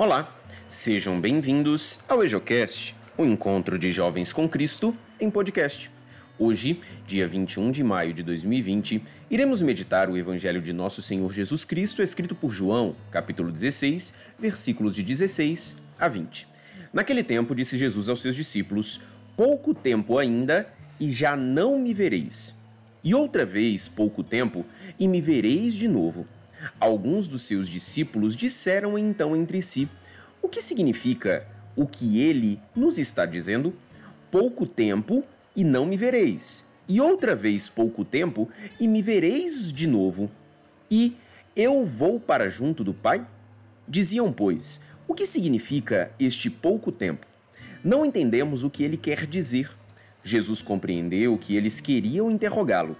Olá, sejam bem-vindos ao EjoCast, o encontro de jovens com Cristo em podcast. Hoje, dia 21 de maio de 2020, iremos meditar o Evangelho de Nosso Senhor Jesus Cristo, escrito por João, capítulo 16, versículos de 16 a 20. Naquele tempo, disse Jesus aos seus discípulos: Pouco tempo ainda, e já não me vereis. E outra vez, pouco tempo, e me vereis de novo. Alguns dos seus discípulos disseram então entre si: O que significa o que ele nos está dizendo? Pouco tempo e não me vereis. E outra vez pouco tempo e me vereis de novo. E eu vou para junto do Pai? Diziam, pois, o que significa este pouco tempo? Não entendemos o que ele quer dizer. Jesus compreendeu que eles queriam interrogá-lo.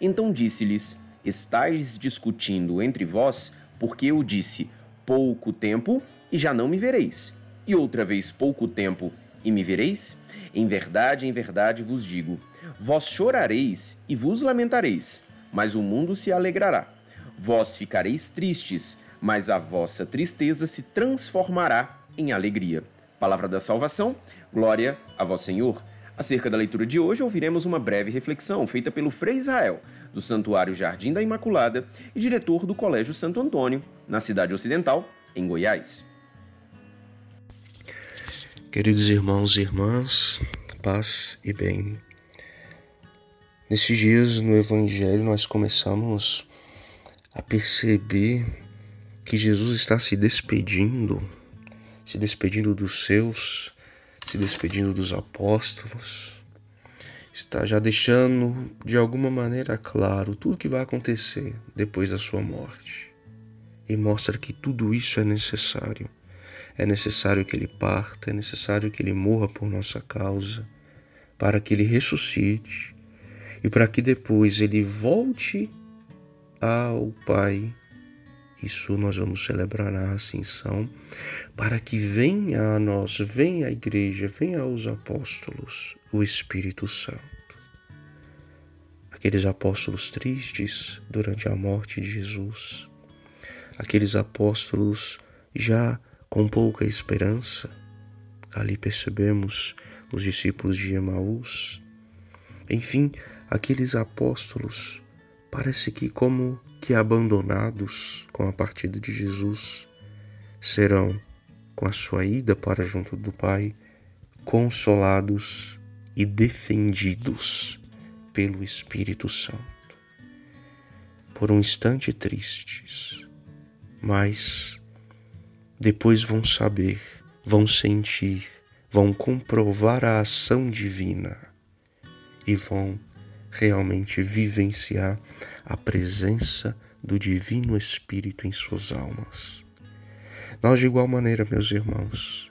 Então disse-lhes: Estais discutindo entre vós, porque eu disse: Pouco tempo e já não me vereis, e outra vez pouco tempo e me vereis? Em verdade, em verdade vos digo: Vós chorareis e vos lamentareis, mas o mundo se alegrará. Vós ficareis tristes, mas a vossa tristeza se transformará em alegria. Palavra da salvação, glória a vós, Senhor. Acerca da leitura de hoje, ouviremos uma breve reflexão feita pelo Frei Israel, do Santuário Jardim da Imaculada e diretor do Colégio Santo Antônio, na cidade ocidental, em Goiás. Queridos irmãos e irmãs, paz e bem. Nesses dias no Evangelho nós começamos a perceber que Jesus está se despedindo, se despedindo dos seus, se despedindo dos apóstolos, está já deixando de alguma maneira claro tudo que vai acontecer depois da sua morte. E mostra que tudo isso é necessário. É necessário que ele parta, é necessário que ele morra por nossa causa, para que ele ressuscite e para que depois ele volte ao Pai isso nós vamos celebrar na Ascensão, para que venha a nós, venha a igreja, venha aos apóstolos o Espírito Santo. Aqueles apóstolos tristes durante a morte de Jesus, aqueles apóstolos já com pouca esperança, ali percebemos os discípulos de Emaús, enfim, aqueles apóstolos parece que como que abandonados com a partida de Jesus serão, com a sua ida para junto do Pai, consolados e defendidos pelo Espírito Santo. Por um instante tristes, mas depois vão saber, vão sentir, vão comprovar a ação divina e vão realmente vivenciar a presença do Divino Espírito em suas almas. Nós, de igual maneira, meus irmãos,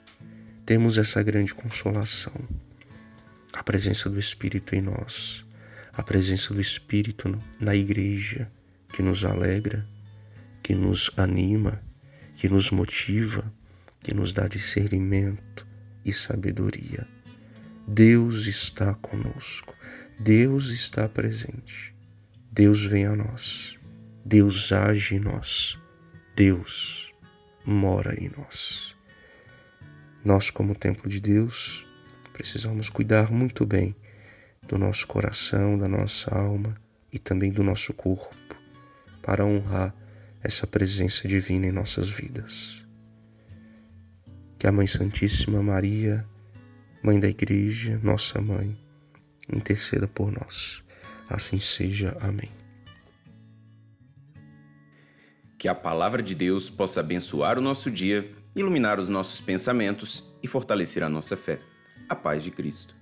temos essa grande consolação, a presença do Espírito em nós, a presença do Espírito na igreja, que nos alegra, que nos anima, que nos motiva, que nos dá discernimento e sabedoria. Deus está conosco. Deus está presente. Deus vem a nós. Deus age em nós. Deus mora em nós. Nós, como templo de Deus, precisamos cuidar muito bem do nosso coração, da nossa alma e também do nosso corpo, para honrar essa presença divina em nossas vidas. Que a Mãe Santíssima Maria, Mãe da Igreja, nossa mãe, interceda por nós. Assim seja. Amém. Que a palavra de Deus possa abençoar o nosso dia, iluminar os nossos pensamentos e fortalecer a nossa fé. A paz de Cristo.